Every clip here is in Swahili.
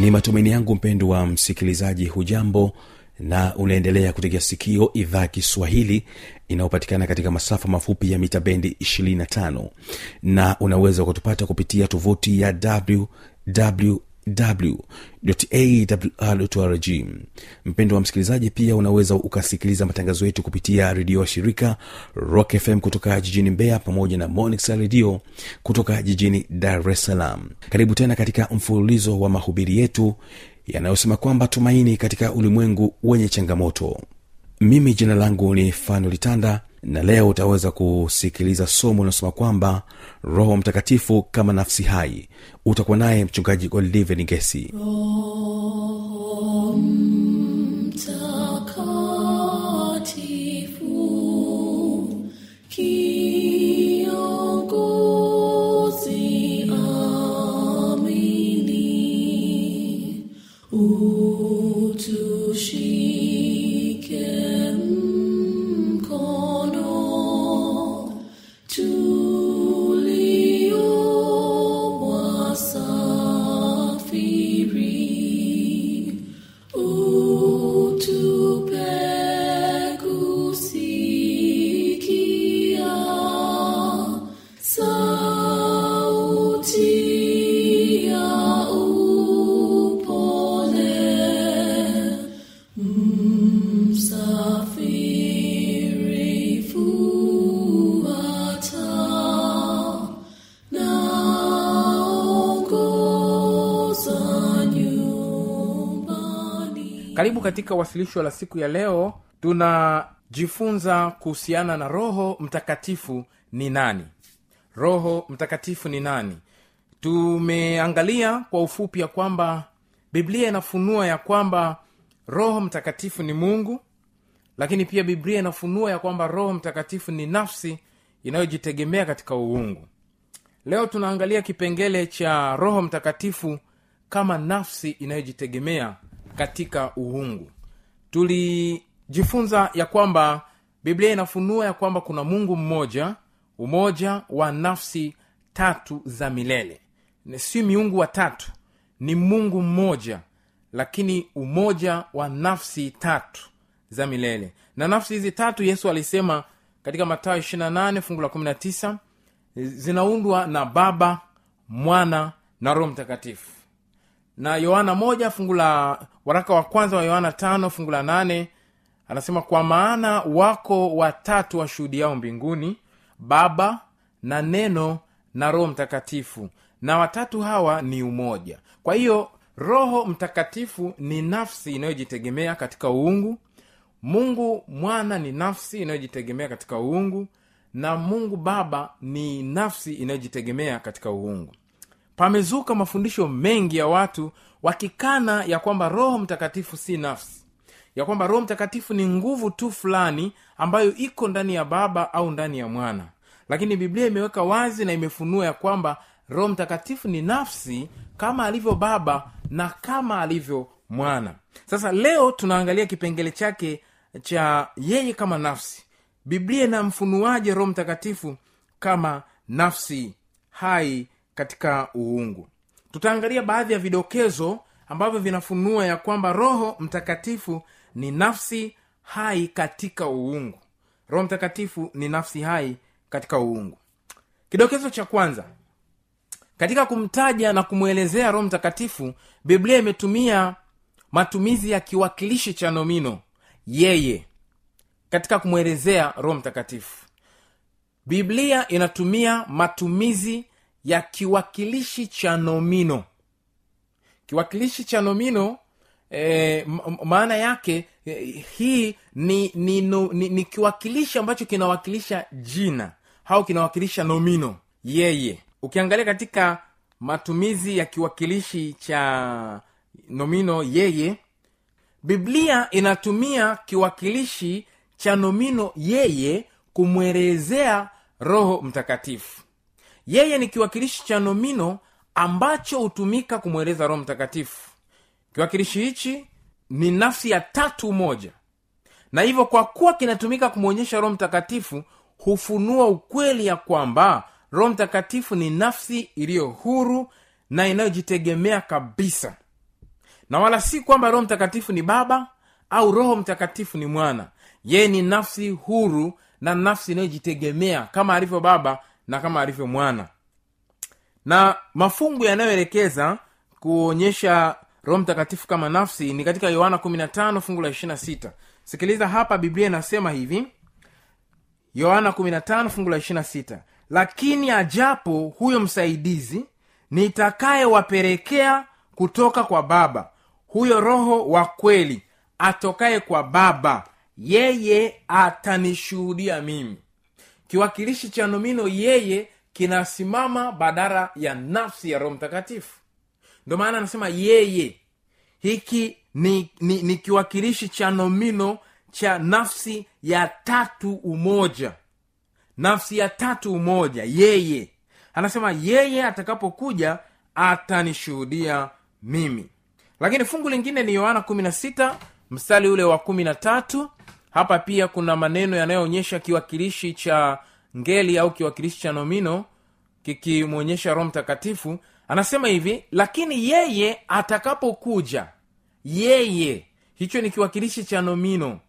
ni matumaini yangu mpendo wa msikilizaji hujambo na unaendelea kutegea sikio idhaa kiswahili inayopatikana katika masafa mafupi ya mita bendi 25 na unaweza kutupata kupitia tovuti ya awr mpendo wa msikilizaji pia unaweza ukasikiliza matangazo yetu kupitia redio wa shirika rock fm kutoka jijini mbeya pamoja na monix redio kutoka jijini dar es salaam. Karibu tena katika mfululizo wa mahubiri yetu yanayosema kwamba tumaini katika ulimwengu wenye changamoto. Mimi jina langu ni fano litanda na leo utaweza kusikiliza somo linalosema kwamba roho mtakatifu kama nafsi hai. Utakuwa naye mchungaji olive nigesi. Mtakatifu karibu katika wasilisho la siku ya leo tunajifunza kuhusiana na roho mtakatifu ni nani. Roho mtakatifu ni nani? Tumeangalia kwa ufupi ya kwamba biblia inafunua ya kwamba roho mtakatifu ni mungu lakini pia biblia inafunua ya kwamba roho mtakatifu ni nafsi inayojitegemea katika uungu. Leo tunaangalia kipengele cha roho mtakatifu kama nafsi inayojitegemea katika uungu tulijifunza ya kwamba biblia inafunua ya kwamba kuna mungu mmoja umoja wa nafsi tatu za milele. Si miungu watatu ni mungu mmoja lakini umoja wa nafsi tatu za milele. Na nafsi hizi tatu yesu alisema katika matayo 28 fungu la 19 zinaundwa na baba mwana na roho mtakatifu. Na yohana moja fungu la waraka wa kwanza wa yohana tano fungu la nane anasema kwa maana wako watatu washuhudiao mbinguni baba na neno na roho mtakatifu na watatu hawa ni umoja. Kwa hiyo roho mtakatifu ni nafsi inayojitegemea katika uungu mungu mwana ni nafsi inayojitegemea katika uungu na mungu baba ni nafsi inayojitegemea katika uungu pamezuka mafundisho mengi ya watu wakikana ya kwamba roho mtakatifu si nafsi. Ya kwamba roho mtakatifu ni nguvu tu fulani ambayo iko ndani ya baba au ndani ya mwana. Lakini biblia imeweka wazi na imefunua ya kwamba roho mtakatifu ni nafsi kama alivyo baba na kama alivyo mwana. Sasa leo tunaangalia kipengele chake cha yeye kama nafsi. Biblia inamfunuaje roho mtakatifu kama nafsi hai katika uungu. Tutaangalia baadhi ya vidokezo ambavyo vinafunua ya kwamba roho mtakatifu ni nafsi hai katika uungu. Roho mtakatifu ni nafsi hai katika uungu. Kidokezo cha kwanza. Katika kumtaja na kumwelezea roho mtakatifu biblia imetumia matumizi ya kiwakilishi cha nomino yeye katika kumwelezea roho mtakatifu. Biblia inatumia matumizi ya kiwakilishi cha nomino. Kiwakilishi cha nomino e, maana yake e, hii ni ni, no, ni ni kiwakilishi ambacho kinawakilisha jina au kinawakilisha nomino. Yeye. Ukiangalia katika matumizi ya kiwakilishi cha nomino yeye biblia inatumia kiwakilishi cha nomino yeye kumwelezea roho mtakatifu yeye ni kiwakilishi cha nomino ambacho hutumika kumweleza roho mtakatifu. Kiwakilishi hichi ni nafsi ya tatu moja. Na hivyo kwa kuwa kinatumika kumwonyesha roho mtakatifu hufunua ukweli ya kwamba roho mtakatifu ni nafsi iliyo huru na inayojitegemea kabisa. Na wala si kwamba roho mtakatifu ni baba au roho mtakatifu ni mwana. Yeye ni nafsi huru na nafsi inayojitegemea kama alivyo baba na kama alivyo mwana. Na mafungu yanayoelekeza kuonyesha roho mtakatifu kama nafsi ni katika yohana 15 fungu la 26 sikiliza hapa biblia inasema hivi. Yohana 15 fungu la 26 lakini ajapo huyo msaidizi nitakayewapelekea kutoka kwa baba huyo roho wa kweli atokaye kwa baba yeye atanishuhudia mimi kiwakilishi cha nomino yeye kinasimama badala ya nafsi ya roho mtakatifu. Ndio maana anasema yeye. Hiki ni, ni, ni kiwakilishi cha nomino cha nafsi ya tatu umoja. Nafsi ya tatu umoja yeye. Anasema yeye atakapokuja atanishuhudia mimi. Lakini fungu lingine ni yohana 16 mstari ule wa 13 hapa pia kuna maneno yanayoonyesha kiwakilishi cha ngeli au kiwakilishi cha nomino kikimwonyesha roho mtakatifu. Anasema hivi lakini yeye atakapokuja yeye hicho ni kiwakilishi cha nomino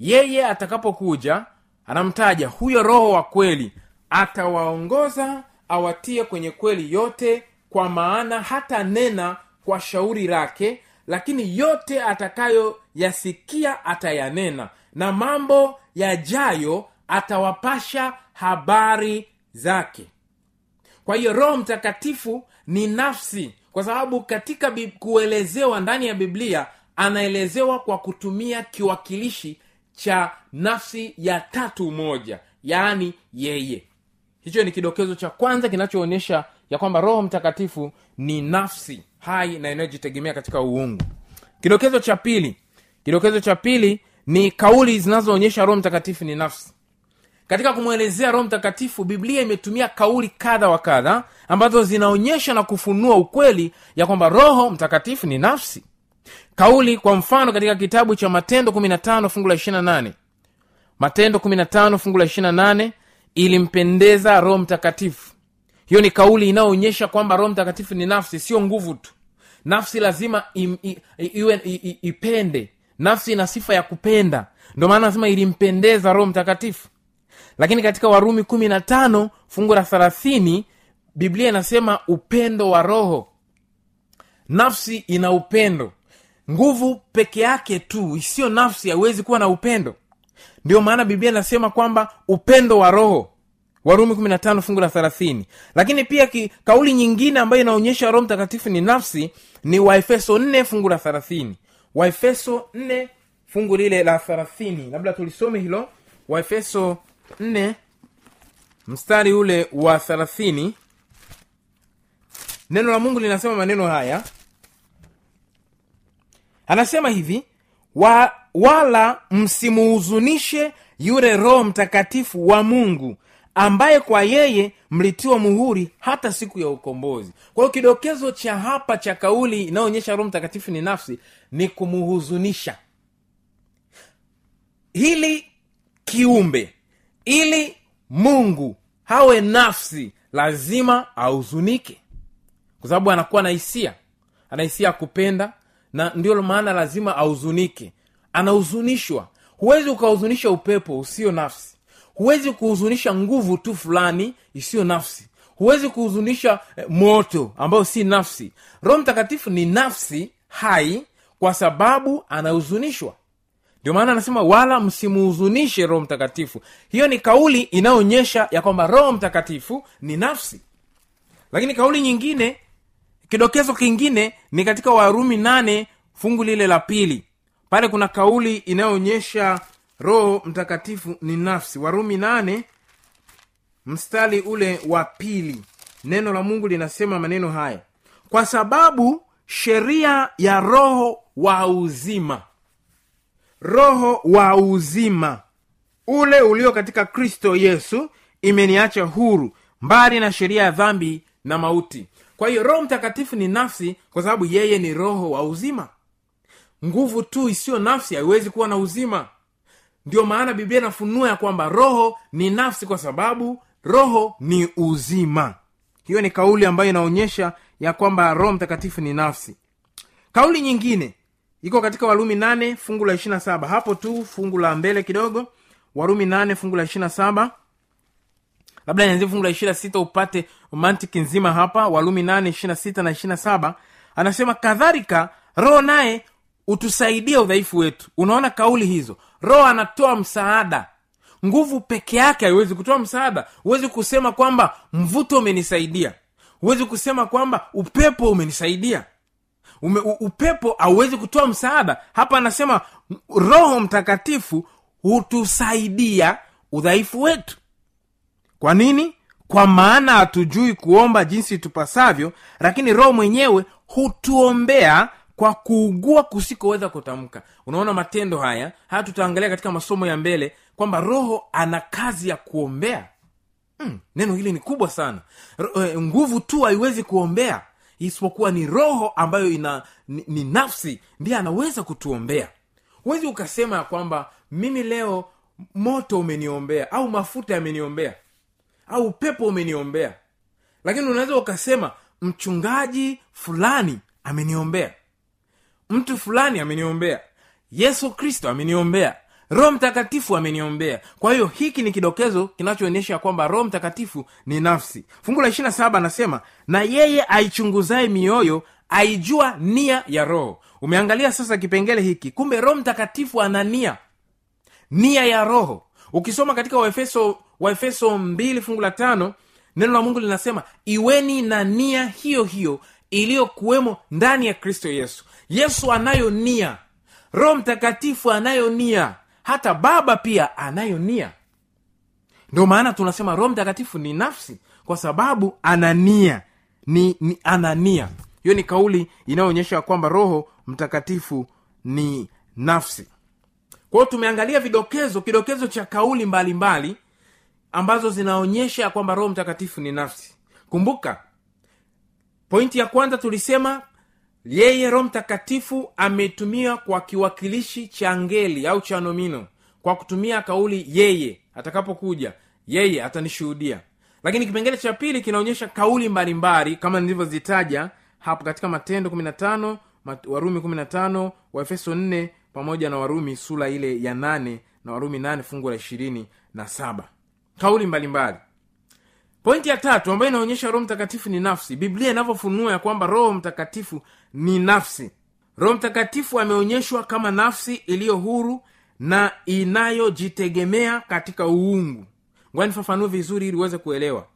yeye atakapokuja anamtaja huyo roho wa kweli atawaongoza awatie kwenye kweli yote kwa maana hata nena kwa shauri lake lakini yote atakayoyasikia atayanena na mambo yajayo atawapasha habari zake. Kwa hiyo roho mtakatifu ni nafsi kwa sababu katika kuelezewa ndani ya biblia anaelezewa kwa kutumia kiwakilishi cha nafsi ya tatu moja yaani yeye. Hicho ni kidokezo cha kwanza kinachoonyesha ya kwamba roho mtakatifu ni nafsi hai na inayojitegemea katika uungu. Kidokezo cha pili kidokezo cha pili ni kauli zinazoonyesha roho mtakatifu ni nafsi. Katika kumwelezea roho mtakatifu biblia imetumia kauli kadha wa kadha ambazo zinaonyesha na kufunua ukweli ya kwamba roho mtakatifu ni nafsi. Kauli kwa mfano katika kitabu cha matendo 15 fungu la 28 matendo 15 fungu la 28 ilimpendeza roho mtakatifu. Hiyo ni kauli inayoonyesha kwamba roho mtakatifu ni nafsi sio nguvu tu. Nafsi lazima im, i, i, i, i, ipende nafsi ina sifa ya kupenda. Ndio maana anasema ilimpendeza roho mtakatifu. Lakini katika warumi 15 fungu la 30 biblia inasema upendo wa roho. Nafsi ina upendo. Nguvu peke yake tu isiyo nafsi haiwezi kuwa na upendo. Ndio maana biblia inasema kwamba upendo wa roho. Warumi 15 fungu la 30 lakini pia ki, kauli nyingine ambayo inaonyesha roho mtakatifu ni nafsi ni waefeso 4 fungu la 30 waefeso 4 fungu lile la 30 labda tulisome hilo. Waefeso 4 mstari ule wa 30 neno la mungu linasema maneno haya. Anasema hivi wa, wala msimuhuzunishe yule roho mtakatifu wa mungu ambaye kwa yeye mlitiwa muhuri hata siku ya ukombozi. Kwa hiyo kidokezo cha hapa cha kauli inayoonyesha roho mtakatifu ni nafsi ni kumuhuzunisha. Hili kiumbe ili mungu hawe nafsi lazima ahuzunike. Kwa sababu anakuwa na hisia ana hisia ya kupenda na ndio maana lazima ahuzunike. Anahuzunishwa. Huwezi ukahuzunisha upepo usio nafsi. Huwezi kuhuzunisha nguvu tu fulani isiyo nafsi. Huwezi kuhuzunisha eh, moto ambayo si nafsi. Roho mtakatifu ni nafsi hai kwa sababu anahuzunishwa. Ndio maana anasema wala msimuhuzunishe roho mtakatifu. Hiyo ni kauli inayoonyesha ya kwamba roho mtakatifu ni nafsi. Lakini kauli nyingine kidokezo kingine ni katika warumi nane fungu lile la pili. Pale kuna kauli inayoonyesha roho mtakatifu ni nafsi. Warumi nane mstari ule wa pili. Neno la mungu linasema maneno haya. Kwa sababu sheria ya roho wa uzima. Roho wa uzima. Ule ulio katika kristo yesu imeniacha huru mbali na sheria ya dhambi na mauti. Kwa hiyo roho mtakatifu ni nafsi kwa sababu yeye ni roho wa uzima. Nguvu tu isiyo nafsi haiwezi kuwa na uzima. Ndio maana biblia inafunua ya kwamba roho ni nafsi kwa sababu roho ni uzima. Hiyo ni kauli ambayo inaonyesha ya kwamba roho mtakatifu ni nafsi. Kauli nyingine iko katika warumi nane fungu la ishirina saba. Hapo tu fungu la mbele kidogo. Warumi nane fungu la ishirina saba. Labda nianzie fungu la ishirina sita upate mantiki nzima hapa. Warumi nane ishirina sita na ishirina saba. Anasema kadhalika roho naye utusaidia udhaifu wetu. Unaona kauli hizo. Roho anatoa msaada. Nguvu peke yake haiwezi kutoa msaada. Huwezi kusema kwamba mvuto umenisaidia. Huwezi kusema kwamba upepo umenisaidia Ume, upepo hauwezi kutoa msaada. Hapa anasema roho mtakatifu hutusaidia udhaifu wetu. Kwa nini? Kwa maana hatujui kuomba jinsi tupasavyo lakini roho mwenyewe hutuombea kwa kuugua kusikoweza kutamka. Unaona matendo haya? Haya tutaangalia katika masomo ya mbele kwamba roho ana kazi ya kuombea. Mm, neno hili ni kubwa sana. R- eh, nguvu tu haiwezi kuombea isipokuwa ni roho ambayo ina ni, ni nafsi ndiye anaweza kutuombea. Huwezi ukasema ya kwamba mimi leo moto umeniombea au mafuta yameniombea au upepo umeniombea lakini unaweza ukasema mchungaji fulani ameniombea. Mtu fulani ameniombea. Yesu kristo ameniombea roho mtakatifu ameniombea. Kwa hiyo hiki ni kidokezo kinachoonyesha kwamba roho mtakatifu ni nafsi. Fungu la ishirina saba anasema na yeye aichunguzaye mioyo aijua nia ya roho. Umeangalia sasa kipengele hiki. Kumbe roho mtakatifu ana nia. Nia ya roho. Ukisoma katika waefeso waefeso mbili fungu la tano neno la mungu linasema iweni na nia hiyo hiyo iliyokuwemo ndani ya kristo yesu. Yesu anayo nia. Roho mtakatifu anayo nia hata baba pia anayo nia. Ndio maana tunasema roho mtakatifu ni nafsi kwa sababu anania ni, ni anania hiyo ni kauli inayoonyesha kwamba roho mtakatifu ni nafsi. Kwa tumeangalia vidokezo kidokezo cha kauli mbalimbali mbali, ambazo zinaonyesha kwamba roho mtakatifu ni nafsi. Kumbuka pointi ya kwanza tulisema yeye roho mtakatifu ametumia kwa kiwakilishi cha ngeli au cha nomino kwa kutumia kauli yeye atakapokuja yeye atanishuhudia lakini kipengele cha pili kinaonyesha kauli mbalimbali kama nilivyozitaja hapo katika matendo 15 mat, warumi 15 waefeso 4 pamoja na warumi sura ile ya 8 na warumi 8 fungu la ishirini na saba kauli mbalimbali mbali. Pointi ya tatu ambayo inaonyesha roho mtakatifu ni nafsi. Biblia inavyofunua ya kwamba roho mtakatifu ni nafsi. Roho mtakatifu ameonyeshwa kama nafsi iliyo huru na inayojitegemea katika uungu. Ngoja nifafanue vizuri ili uweze kuelewa.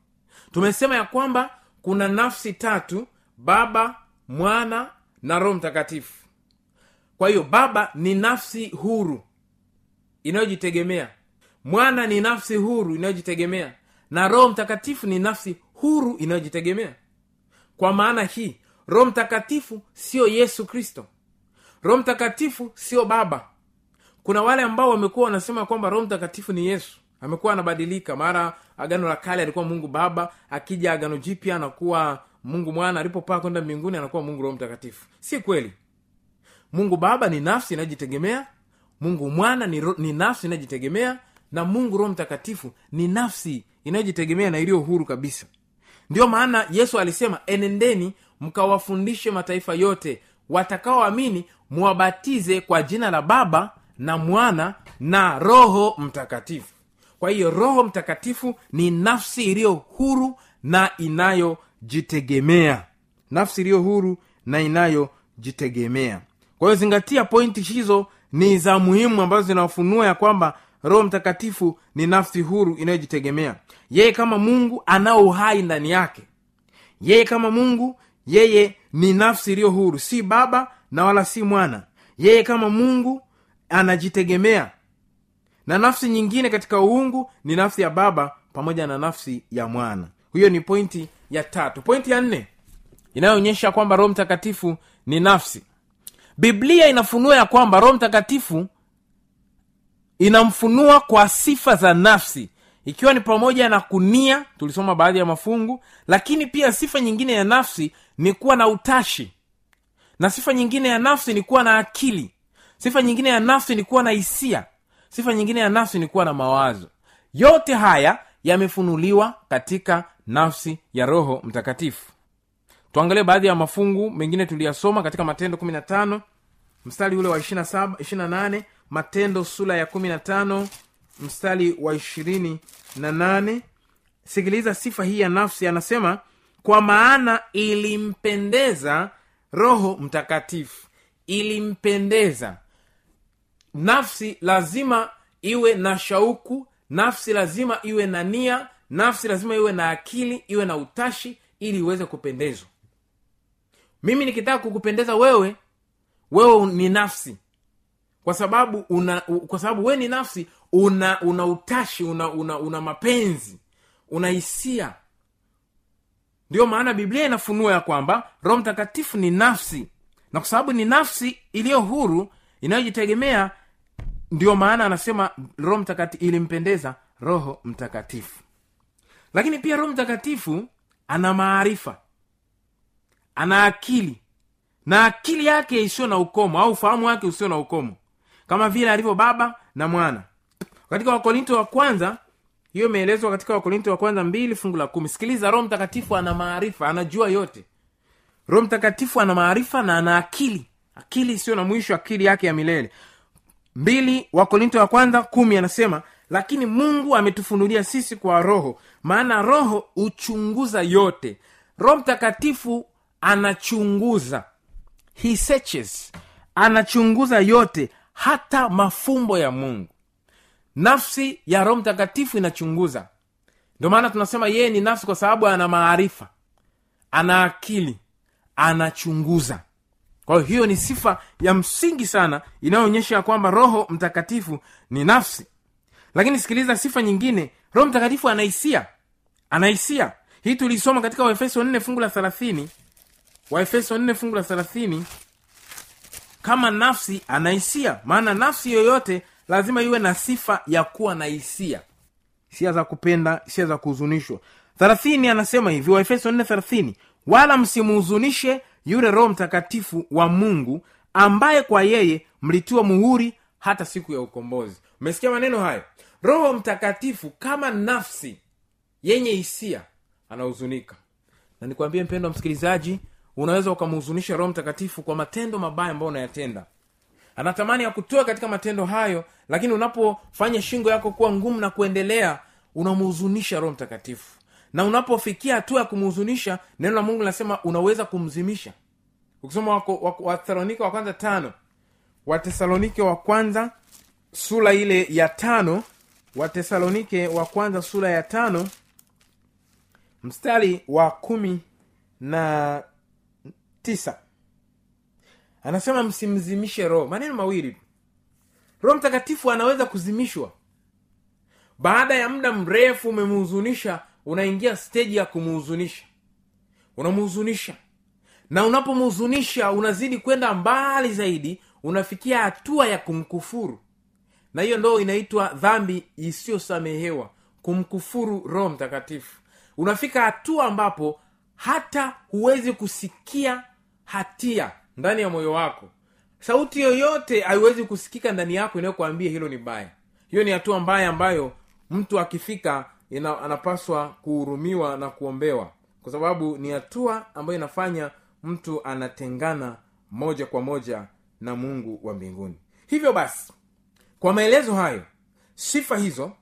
Tumesema ya kwamba kuna nafsi tatu baba mwana na roho mtakatifu. Kwa hiyo baba ni nafsi huru inayojitegemea. Mwana ni nafsi huru inayojitegemea na roho mtakatifu ni nafsi huru inayojitegemea. Kwa maana hii roho mtakatifu sio yesu kristo. Roho mtakatifu sio baba. Kuna wale ambao wamekuwa wanasema kwamba roho mtakatifu ni yesu. Amekuwa anabadilika. Mara agano la kale alikuwa mungu baba akija agano jipya anakuwa mungu mwana alipopaa kwenda mbinguni anakuwa mungu roho mtakatifu. Si kweli. Mungu baba ni nafsi inayojitegemea mungu mwana ni, ro, ni nafsi inayojitegemea na mungu roho mtakatifu ni nafsi inayojitegemea na iliyo huru kabisa. Ndiyo maana yesu alisema enendeni mkawafundishe mataifa yote watakaoamini muwabatize kwa jina la baba na mwana na roho mtakatifu. Kwa hiyo roho mtakatifu ni nafsi iliyo huru na inayojitegemea. Nafsi iliyo huru na inayojitegemea. Kwa hiyo zingatia pointi hizo ni za muhimu ambazo zinafunua ya kwamba roho mtakatifu ni nafsi huru inayojitegemea. Yeye kama mungu anao uhai ndani yake. Yeye kama mungu yeye ni nafsi iliyo huru si baba na wala si mwana. Yeye kama mungu anajitegemea. Na nafsi nyingine katika uungu ni nafsi ya baba pamoja na nafsi ya mwana. Hiyo ni pointi ya tatu. Pointi ya nne inayoonyesha kwamba roho mtakatifu ni nafsi. Biblia inafunua ya kwamba roho mtakatifu inamfunua kwa sifa za nafsi. Ikiwa ni pamoja na kunia tulisoma baadhi ya mafungu lakini pia sifa nyingine ya nafsi ni kuwa na utashi. Na sifa nyingine ya nafsi ni kuwa na akili. Sifa nyingine ya nafsi ni kuwa na hisia. Sifa nyingine ya nafsi ni kuwa na mawazo. Yote haya yamefunuliwa katika nafsi ya roho mtakatifu. Tuangalie baadhi ya mafungu mengine tuliyasoma katika matendo 15 mstari ule wa 27 28 matendo sula ya 15 mstari wa 28 sikiliza sifa hii ya nafsi anasema kwa maana ilimpendeza roho mtakatifu. Ilimpendeza. Nafsi lazima iwe na shauku nafsi lazima iwe na nia nafsi lazima iwe na akili iwe na utashi ili iweze kupendezwa. Mimi nikitaka kukupendeza wewe wewe ni nafsi kwa sababu una kwa sababu we ni nafsi una una utashi una una, una mapenzi una hisia. Ndiyo maana biblia inafunua ya kwamba roho mtakatifu ni nafsi. Na kwa sababu ni nafsi iliyo huru inayojitegemea ndiyo maana anasema roho mtakatifu ilimpendeza roho mtakatifu. Lakini pia roho mtakatifu ana maarifa ana akili na akili yake isiyo na ukomo au ufahamu wake usio na ukomo kama vile alivyo baba na mwana. Katika wakorinto wa kwanza hiyo imeelezwa katika wakorinto wa kwanza mbili fungu la kumi. Sikiliza roho mtakatifu ana maarifa anajua yote. Roho mtakatifu ana maarifa na ana akili. Akili isiyo na mwisho akili yake ya milele. Mbili wakorinto wa kwanza kumi anasema lakini mungu ametufunulia sisi kwa roho maana roho huchunguza yote. Roho mtakatifu anachunguza. He searches. Anachunguza yote hata mafumbo ya mungu. Nafsi ya roho mtakatifu inachunguza. Ndio maana tunasema yeye ni nafsi kwa sababu ana maarifa ana akili anachunguza. Kwa hiyo hiyo ni sifa ya msingi sana inayoonyesha ya kwamba roho mtakatifu ni nafsi. Lakini sikiliza sifa nyingine roho mtakatifu anahisia anahisia hii tulisoma katika waefeso nne fungu la 30 waefeso nne fungu la 30 kama nafsi anahisia maana nafsi yoyote lazima iwe na sifa ya kuwa na hisia. Hisia za kupenda hisia za kuhuzunishwa. Thelathini anasema hivi waefeso 4 wala msimhuzunishe yule roho mtakatifu wa mungu ambaye kwa yeye mlitiwa muhuri hata siku ya ukombozi. Umesikia maneno hayo? Roho mtakatifu kama nafsi yenye hisia anahuzunika. Na nikwambie mpendo wa msikilizaji unaweza ukamhuzunisha roho mtakatifu kwa matendo mabaya ambayo unayatenda. Anatamani akutoe katika matendo hayo lakini unapofanya shingo yako kuwa ngumu na kuendelea unamhuzunisha roho mtakatifu. Na unapofikia hatua ya kumhuzunisha neno la mungu linasema unaweza kumzimisha. Ukisoma wathesalonike wa kwanza tano watesalonike wa kwanza sura ile ya tano watesalonike wa kwanza sura ya tano mstari wa kumi na tisa. Anasema msimzimishe roho. Maneno mawili roho mtakatifu anaweza kuzimishwa. Baada ya muda mrefu umemhuzunisha unaingia steji ya kumhuzunisha unamhuzunisha na unapomhuzunisha unazidi kwenda mbali zaidi unafikia hatua ya kumkufuru. Na hiyo ndo inaitwa dhambi isiyosamehewa kumkufuru roho mtakatifu. Unafika hatua ambapo hata huwezi kusikia hatia ndani ya moyo wako. Sauti yoyote haiwezi kusikika ndani yako inayokuambia hilo ni baya. Hiyo ni hatua mbaya ambayo mtu akifika ina, anapaswa kuhurumiwa na kuombewa. Kwa sababu ni hatua ambayo inafanya mtu anatengana moja kwa moja na mungu wa mbinguni. Hivyo basi kwa maelezo hayo sifa hizo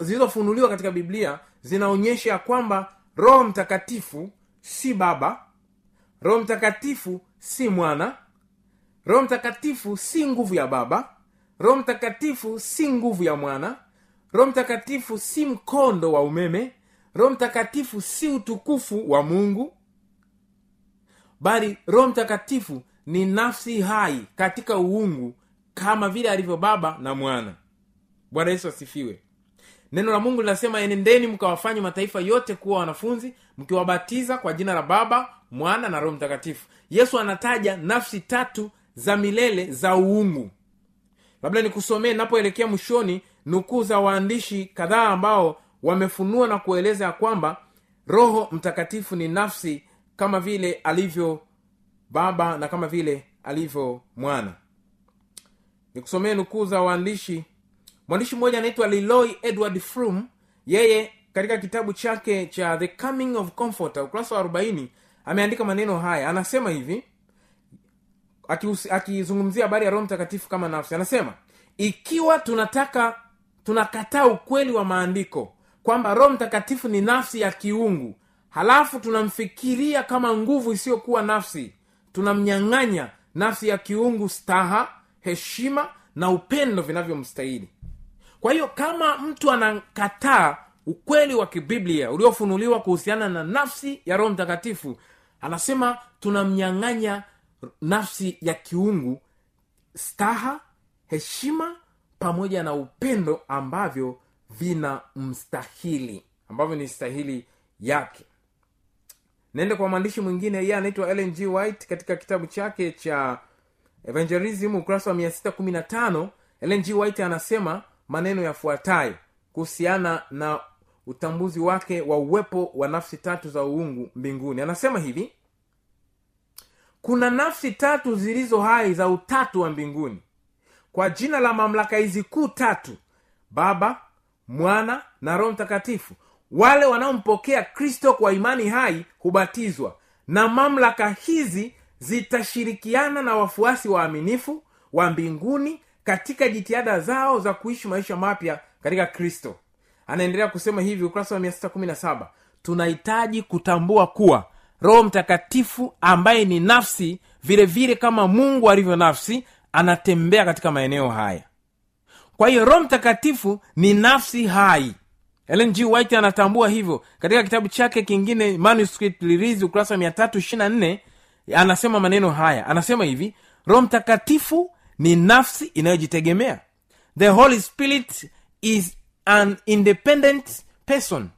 zilizofunuliwa katika biblia zinaonyesha ya kwamba roho mtakatifu si baba roho mtakatifu si mwana roho mtakatifu si nguvu ya baba roho mtakatifu si nguvu ya mwana roho mtakatifu si mkondo wa umeme roho mtakatifu si utukufu wa mungu bali roho mtakatifu ni nafsi hai katika uungu kama vile alivyo baba na mwana. Bwana yesu asifiwe. Neno la mungu linasema enendeni mkawafanye mataifa yote kuwa wanafunzi mkiwabatiza kwa jina la baba mwana na roho mtakatifu. Yesu anataja nafsi tatu za milele za uungu. Labda nikusomee napoelekea mwishoni nukuu za waandishi kadhaa ambao wamefunua na kueleza ya kwamba roho mtakatifu ni nafsi kama vile alivyo baba na kama vile alivyo mwana. Nikusomee nukuu za waandishi. Mwandishi mmoja anaitwa liloy edward frum yeye katika kitabu chake cha the coming of comforter ukurasa wa 40 ameandika maneno haya anasema hivi akizungumzia habari ya roho mtakatifu kama nafsi anasema ikiwa tunataka tunakataa ukweli wa maandiko kwamba roho mtakatifu ni nafsi ya kiungu halafu tunamfikiria kama nguvu isiyokuwa nafsi tunamnyang'anya nafsi ya kiungu staha heshima na upendo vinavyomstahili. Kwa hiyo kama mtu anakataa ukweli wa kibiblia uliofunuliwa kuhusiana na nafsi ya roho mtakatifu anasema tunamnyang'anya nafsi ya kiungu staha heshima pamoja na upendo ambavyo vina mstahili ambavyo ni stahili yake. Naende kwa mwandishi mwingine yeye anaitwa lng white katika kitabu chake cha evangelism ukurasa wa 615 lng white anasema maneno yafuatayo kuhusiana na utambuzi wake wa uwepo wa nafsi tatu za uungu mbinguni. Anasema hivi kuna nafsi tatu zilizo hai za utatu wa mbinguni. Kwa jina la mamlaka hizi kuu tatu baba mwana na roho mtakatifu wale wanaompokea kristo kwa imani hai hubatizwa. Na mamlaka hizi zitashirikiana na wafuasi waaminifu wa mbinguni katika jitihada zao za kuishi maisha mapya katika kristo anaendelea kusema hivi ukurasa wa 617 tunahitaji kutambua kuwa roho mtakatifu ambaye ni nafsi vile vile kama mungu alivyo nafsi anatembea katika maeneo haya. Kwa hiyo roho mtakatifu ni nafsi hai. Lng white anatambua hivyo. Katika kitabu chake kingine manuscript release ukurasa wa 324 anasema maneno haya. Anasema hivi roho mtakatifu ni nafsi inayojitegemea. The holy spirit is an independent person.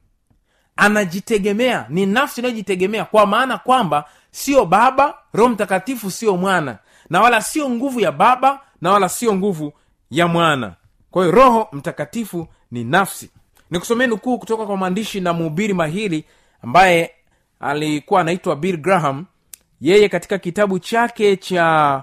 Anajitegemea ni nafsi inayojitegemea kwa maana kwamba sio baba roho mtakatifu sio mwana na wala sio nguvu ya baba na wala sio nguvu ya mwana. Kwa hiyo roho mtakatifu ni nafsi. Nikusomee nukuu kutoka kwa mwandishi na mhubiri mahiri ambaye alikuwa anaitwa bill graham. Yeye katika kitabu chake cha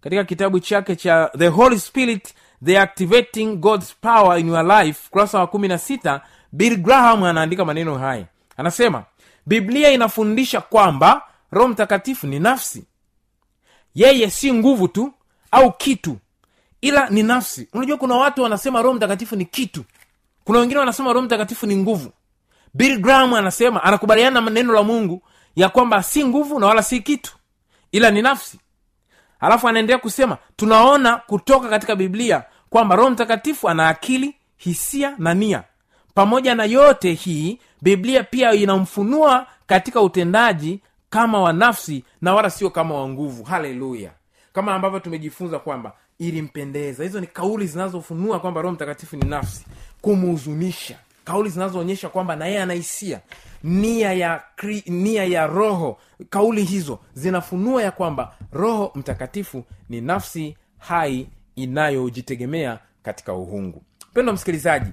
katika kitabu chake cha the holy spirit the activating god's power in your life. Kurasa wa kumi na sita bill graham anaandika maneno haya. Anasema biblia inafundisha kwamba roho mtakatifu ni nafsi. Yeye si nguvu tu au kitu ila ni nafsi. Unajua kuna watu wanasema roho mtakatifu ni kitu. Kuna wengine wanasema roho mtakatifu ni nguvu. Bill graham anasema anakubaliana na neno la mungu ya kwamba si nguvu na wala si kitu ila ni nafsi. Alafu anaendelea kusema tunaona kutoka katika biblia kwamba roho mtakatifu ana akili hisia na nia. Pamoja na yote hii biblia pia inamfunua katika utendaji kama wa nafsi na wala sio kama wa nguvu. Haleluya! Kama ambavyo tumejifunza kwamba ilimpendeza. Hizo ni kauli zinazofunua kwamba roho mtakatifu ni nafsi. Kumuhuzunisha. Kauli zinazoonyesha kwamba na yeye anahisia nia ya kri, nia ya roho. Kauli hizo zinafunua ya kwamba roho mtakatifu ni nafsi hai inayojitegemea katika uhungu. Mpendo msikilizaji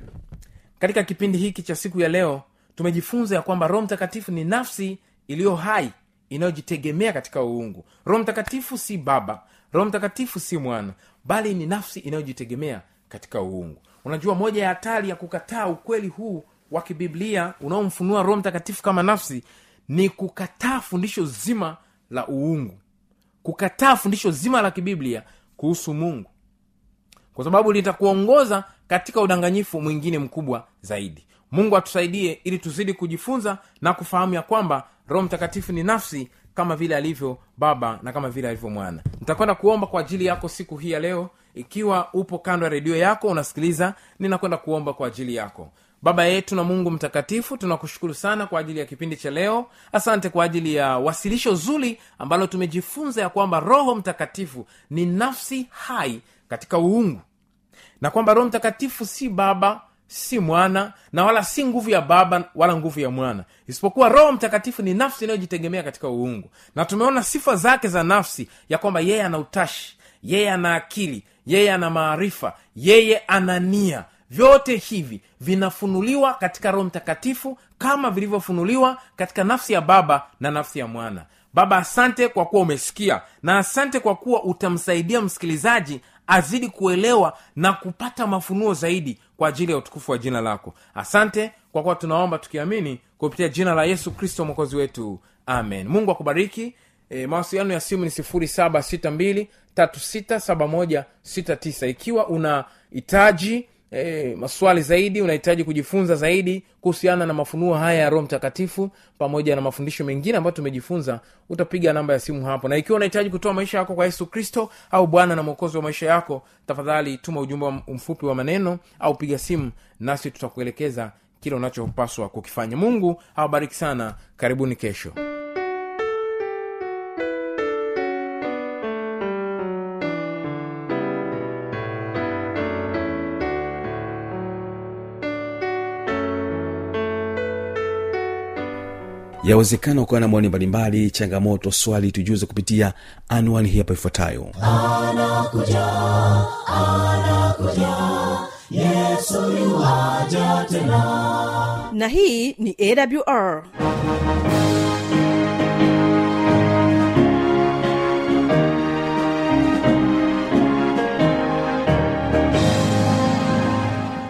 katika kipindi hiki cha siku ya leo tumejifunza ya kwamba roho mtakatifu ni nafsi iliyo hai inayojitegemea katika uungu roho mtakatifu si baba roho mtakatifu si mwana bali ni nafsi inayojitegemea katika uungu unajua moja ya hatari ya kukataa ukweli huu wa kibiblia unaomfunua roho mtakatifu kama nafsi ni kukataa fundisho zima la uungu kukataa fundisho zima la kibiblia kuhusu mungu kwa sababu litakuongoza katika udanganyifu mwingine mkubwa zaidi. Mungu atusaidie ili tuzidi kujifunza na kufahamu ya kwamba roho mtakatifu ni nafsi kama vile alivyo baba na kama vile alivyo mwana. Nitakwenda kuomba kwa ajili yako siku hii ya leo. Ikiwa upo kando ya redio yako unasikiliza ninakwenda kuomba kwa ajili yako. Baba yetu na mungu mtakatifu tunakushukuru sana kwa ajili ya kipindi cha leo. Asante kwa ajili ya wasilisho zuri ambalo tumejifunza ya kwamba roho mtakatifu ni nafsi hai katika uungu na kwamba roho mtakatifu si baba si mwana na wala si nguvu ya baba wala nguvu ya mwana. Isipokuwa roho mtakatifu ni nafsi inayojitegemea katika uungu. Na tumeona sifa zake za nafsi ya kwamba yeye ana utashi yeye ana akili yeye ana maarifa yeye ana nia. Vyote hivi vinafunuliwa katika roho mtakatifu kama vilivyofunuliwa katika nafsi ya baba na nafsi ya mwana. Baba asante kwa kuwa umesikia na asante kwa kuwa utamsaidia msikilizaji azidi kuelewa na kupata mafunuo zaidi kwa ajili ya utukufu wa jina lako. Asante kwa kuwa tunaomba tukiamini kupitia jina la yesu kristo mwokozi wetu. Amen. Mungu akubariki. E, mawasiliano ya simu ni 762 ikiwa una hitaji e, maswali zaidi unahitaji kujifunza zaidi kuhusiana na mafunuo haya ya roho mtakatifu pamoja na mafundisho mengine ambayo tumejifunza utapiga namba ya simu hapo. Na ikiwa unahitaji kutoa maisha yako kwa yesu kristo au bwana na mwokozi wa maisha yako tafadhali tuma ujumbe mfupi wa maneno au piga simu nasi tutakuelekeza kile unachopaswa kukifanya. Mungu awabariki sana. Karibuni kesho yawezekana ukawa na maoni mbalimbali changamoto swali tujuze kupitia anwani hii hapa ifuatayo. Na hii ni awr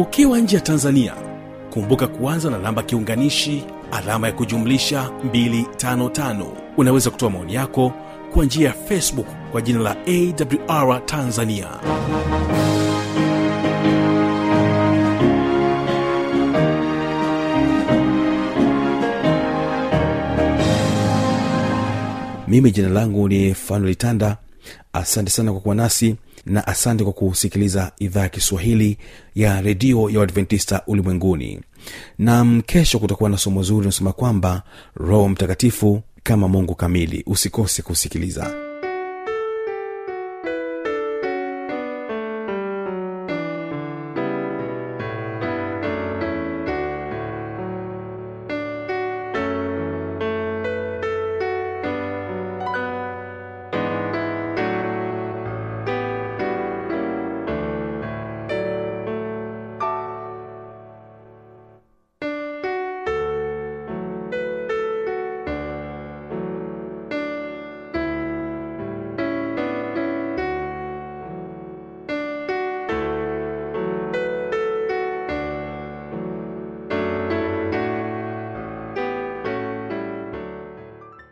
ukiwa nje ya tanzania kumbuka kuanza na namba kiunganishi alama ya kujumlisha 255 unaweza kutoa maoni yako kwa njia ya facebook kwa jina la awr tanzania. Mimi jina langu ni fanuel tanda. Asante sana kwa kuwa nasi na asante kwa kusikiliza idhaa ya kiswahili ya redio ya uadventista ulimwenguni. Nam kesho kutakuwa na somo zuri unasema kwamba roho mtakatifu kama mungu kamili. Usikose kusikiliza